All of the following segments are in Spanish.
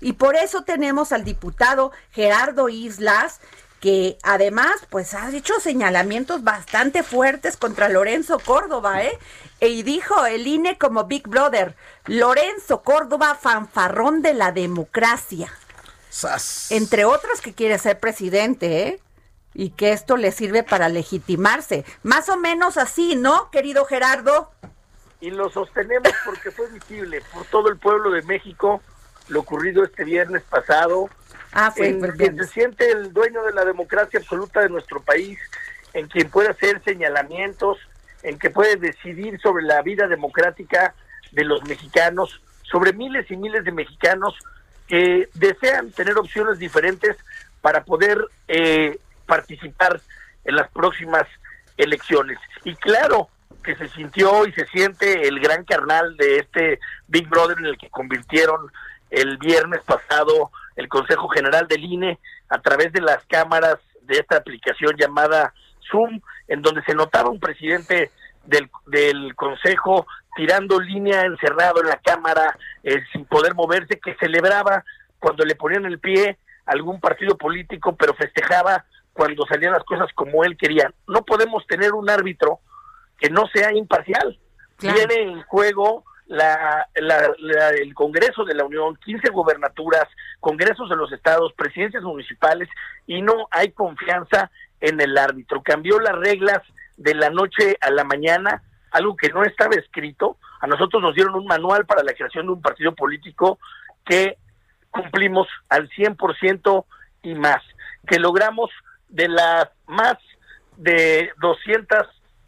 Y por eso tenemos al diputado Gerardo Islas, que además pues ha hecho señalamientos bastante fuertes contra Lorenzo Córdoba, ¿eh? Y dijo el INE como Big Brother, Lorenzo Córdoba, fanfarrón de la democracia. Sas. Entre otros que quiere ser presidente, ¿eh? Y que esto le sirve para legitimarse. Más o menos así, ¿no, querido Gerardo? y lo sostenemos porque fue visible por todo el pueblo de México lo ocurrido este viernes pasado, Ah, fue en quien se siente el dueño de la democracia absoluta de nuestro país, en quien puede hacer señalamientos, en que puede decidir sobre la vida democrática de los mexicanos, sobre miles y miles de mexicanos que desean tener opciones diferentes para poder eh, participar en las próximas elecciones. Y claro que se sintió y se siente el gran carnal de este Big Brother en el que convirtieron el viernes pasado el Consejo General del INE a través de las cámaras de esta aplicación llamada Zoom, en donde se notaba un presidente del, del Consejo tirando línea encerrado en la cámara, eh, sin poder moverse, que celebraba cuando le ponían el pie a algún partido político, pero festejaba cuando salían las cosas como él quería. No podemos tener un árbitro que no sea imparcial. Claro. Viene en juego la, la- la- el Congreso de la Unión, 15 gobernaturas, congresos de los estados, presidencias municipales, y no hay confianza en el árbitro. Cambió las reglas de la noche a la mañana, algo que no estaba escrito. A nosotros nos dieron un manual para la creación de un partido político que cumplimos al 100% y más, que logramos de las más de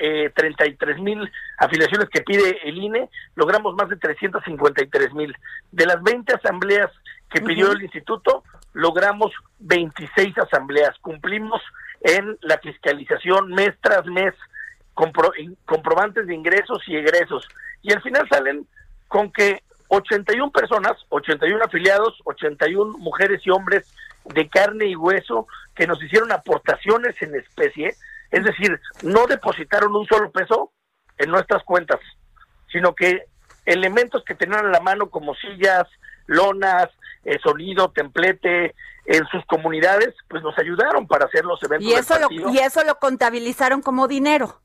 233 mil afiliaciones que pide el INE, logramos más de 353 mil. De las 20 asambleas que pidió el instituto, logramos 26 asambleas. Cumplimos en la fiscalización mes tras mes, compro- comprobantes de ingresos y egresos. Y al final salen con que 81 personas, 81 afiliados, 81 mujeres y hombres de carne y hueso que nos hicieron aportaciones en especie, es decir, no depositaron un solo peso en nuestras cuentas, sino que elementos que tenían a la mano como sillas, lonas, eh, sonido, templete, en sus comunidades, pues nos ayudaron para hacer los eventos. Y del eso, lo, y eso lo contabilizaron como dinero.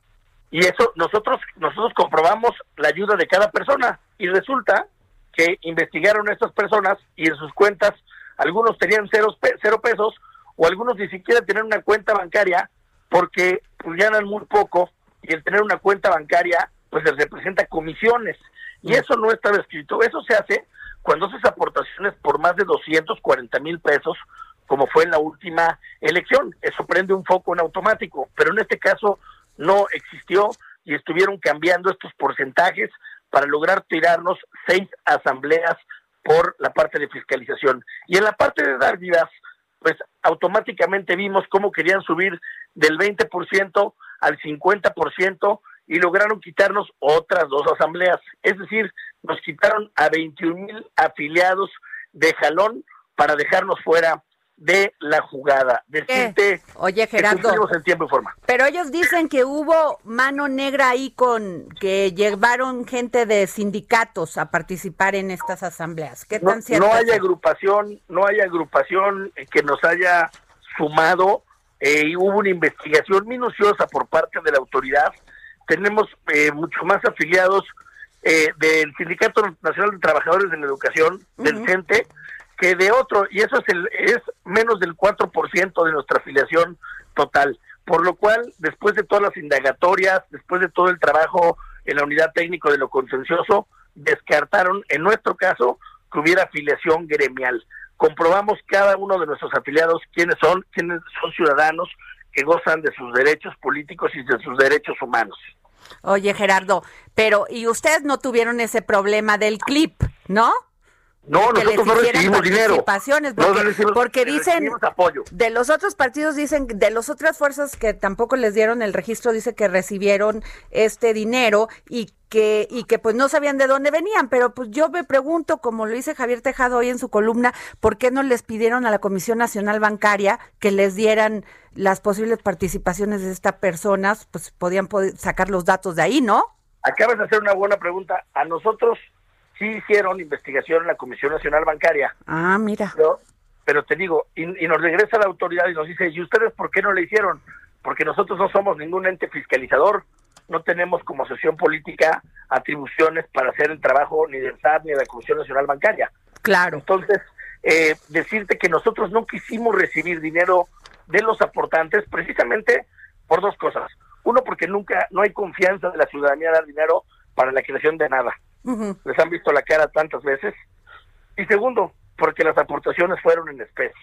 Y eso nosotros nosotros comprobamos la ayuda de cada persona y resulta que investigaron a estas personas y en sus cuentas algunos tenían cero pesos o algunos ni siquiera tenían una cuenta bancaria porque pues, ganan muy poco y el tener una cuenta bancaria pues les representa comisiones y eso no estaba escrito. Eso se hace cuando haces aportaciones por más de 240 mil pesos como fue en la última elección. Eso prende un foco en automático, pero en este caso no existió y estuvieron cambiando estos porcentajes para lograr tirarnos seis asambleas por la parte de fiscalización. Y en la parte de dádivas, pues automáticamente vimos cómo querían subir del 20% al 50% y lograron quitarnos otras dos asambleas. Es decir, nos quitaron a 21 mil afiliados de jalón para dejarnos fuera de la jugada. Decirte Oye, que Gerardo. cumplimos en tiempo y forma. Pero ellos dicen que hubo mano negra ahí con que llevaron gente de sindicatos a participar en estas asambleas. ¿Qué no, tan cierto? no hay agrupación, no hay agrupación eh, que nos haya sumado eh, y hubo una investigación minuciosa por parte de la autoridad. Tenemos eh, mucho más afiliados eh, del Sindicato Nacional de Trabajadores de la Educación, del CENTE, que de otro, y eso es, el, es menos del 4% de nuestra afiliación total. Por lo cual, después de todas las indagatorias, después de todo el trabajo en la unidad técnico de lo contencioso, descartaron, en nuestro caso, que hubiera afiliación gremial. Comprobamos cada uno de nuestros afiliados quiénes son, quiénes son ciudadanos que gozan de sus derechos políticos y de sus derechos humanos. Oye, Gerardo, pero y ustedes no tuvieron ese problema del clip, ¿no? No, nosotros no recibimos dinero. Porque, porque dicen de los otros partidos dicen de las otras fuerzas que tampoco les dieron el registro dice que recibieron este dinero y que y que pues no sabían de dónde venían, pero pues yo me pregunto, como lo dice Javier Tejado hoy en su columna, ¿por qué no les pidieron a la Comisión Nacional Bancaria que les dieran las posibles participaciones de estas personas? Pues podían sacar los datos de ahí, ¿no? Acabas de hacer una buena pregunta. A nosotros sí hicieron investigación en la Comisión Nacional Bancaria. Ah, mira. Pero, te digo, y, nos regresa la autoridad y nos dice, ¿y ustedes por qué no le hicieron? Porque nosotros no somos ningún ente fiscalizador, no tenemos como asociación política atribuciones para hacer el trabajo ni del SAT ni de la Comisión Nacional Bancaria. Claro. Entonces, eh, decirte que nosotros no quisimos recibir dinero de los aportantes precisamente por dos cosas. Uno, porque nunca, no hay confianza de la ciudadanía dar dinero para la creación de nada les han visto la cara tantas veces. Y segundo, porque las aportaciones fueron en especie.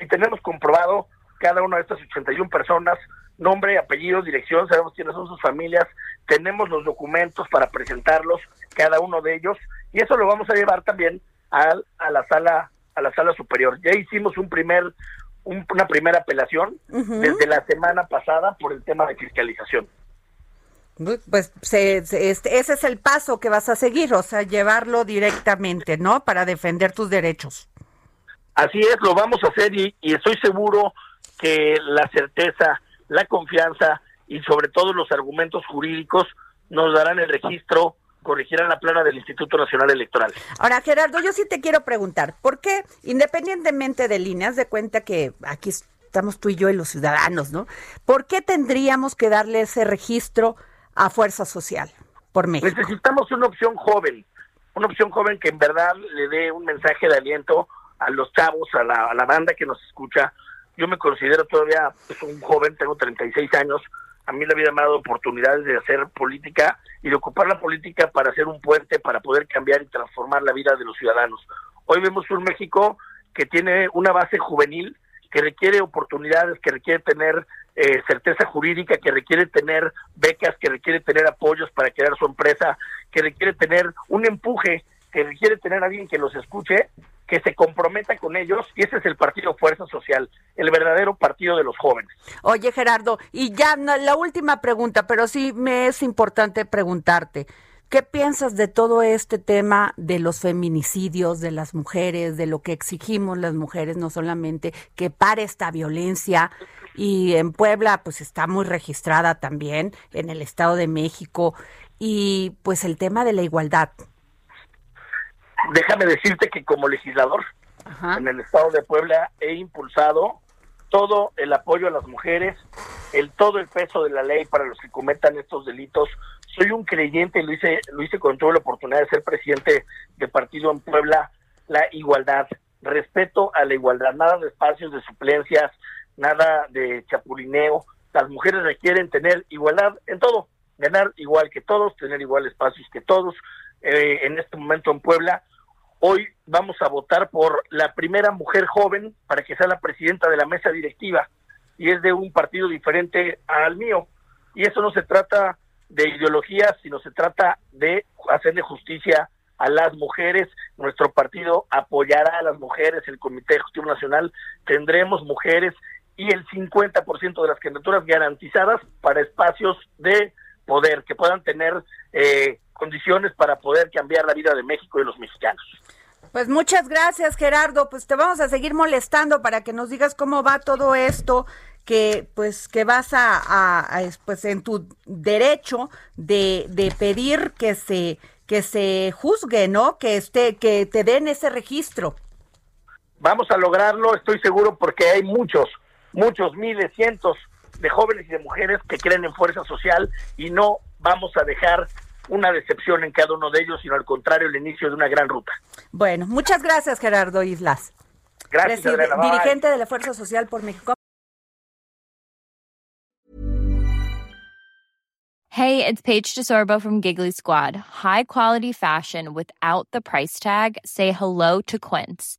Y tenemos comprobado cada una de estas 81 personas, nombre, apellido, dirección, sabemos quiénes son sus familias, tenemos los documentos para presentarlos, cada uno de ellos, y eso lo vamos a llevar también a, a la sala a la sala superior. Ya hicimos un primer una primera apelación desde la semana pasada por el tema de fiscalización. Pues este, ese es el paso que vas a seguir, o sea, llevarlo directamente, ¿no? Para defender tus derechos. Así es, lo vamos a hacer y, estoy seguro que la certeza, la confianza y sobre todo los argumentos jurídicos nos darán el registro, corregirán la plana del Instituto Nacional Electoral. Ahora, Gerardo, yo sí te quiero preguntar, ¿por qué, independientemente de líneas, de cuenta que aquí estamos tú y yo y los ciudadanos, ¿no? ¿Por qué tendríamos que darle ese registro a Fuerza Social por México. Necesitamos una opción joven, una opción joven que en verdad le dé un mensaje de aliento a los chavos, a la, a la banda que nos escucha. Yo me considero todavía pues, un joven, tengo 36 años. A mí la vida me ha dado oportunidades de hacer política y de ocupar la política para hacer un puente, para poder cambiar y transformar la vida de los ciudadanos. Hoy vemos un México que tiene una base juvenil, que requiere oportunidades, que requiere tener eh, certeza jurídica, que requiere tener becas, que requiere tener apoyos para crear su empresa, que requiere tener un empuje, que requiere tener a alguien que los escuche, que se comprometa con ellos, y ese es el partido Fuerza Social, el verdadero partido de los jóvenes. Oye, Gerardo, y ya la última pregunta, pero sí me es importante preguntarte. ¿Qué piensas de todo este tema de los feminicidios de las mujeres, de lo que exigimos las mujeres, no solamente que pare esta violencia? Y en Puebla, pues está muy registrada también, en el Estado de México, y pues el tema de la igualdad. Déjame decirte que como legislador en el Estado de Puebla he impulsado todo el apoyo a las mujeres, el todo el peso de la ley para los que cometan estos delitos soy un creyente, lo hice, lo hice cuando tuve la oportunidad de ser presidente de partido en Puebla, la igualdad, respeto a la igualdad, nada de espacios de suplencias, nada de chapulineo, las mujeres requieren tener igualdad en todo, ganar igual que todos, tener igual espacios que todos. Eh, en este momento en Puebla, hoy vamos a votar por la primera mujer joven para que sea la presidenta de la mesa directiva y es de un partido diferente al mío. Y eso no se trata de ideología, sino se trata de hacerle justicia a las mujeres. Nuestro partido apoyará a las mujeres, el Comité Ejecutivo Nacional tendremos mujeres y el 50% de las candidaturas garantizadas para espacios de poder, que puedan tener eh, condiciones para poder cambiar la vida de México y de los mexicanos. Pues muchas gracias, Gerardo. Pues te vamos a seguir molestando para que nos digas cómo va todo esto que pues que vas a, pues en tu derecho de, de, pedir que se que se juzgue, ¿no? Que esté que te den ese registro. Vamos a lograrlo, estoy seguro porque hay muchos, muchos miles, cientos de jóvenes y de mujeres que creen en fuerza social y no vamos a dejar una decepción en cada uno de ellos, sino al contrario, el inicio de una gran ruta. Bueno, muchas gracias Gerardo Islas. Gracias, dirigente de la Fuerza Social por México. Hey, it's Paige DeSorbo from Giggly Squad. High quality fashion without the price tag. Say hello to Quince.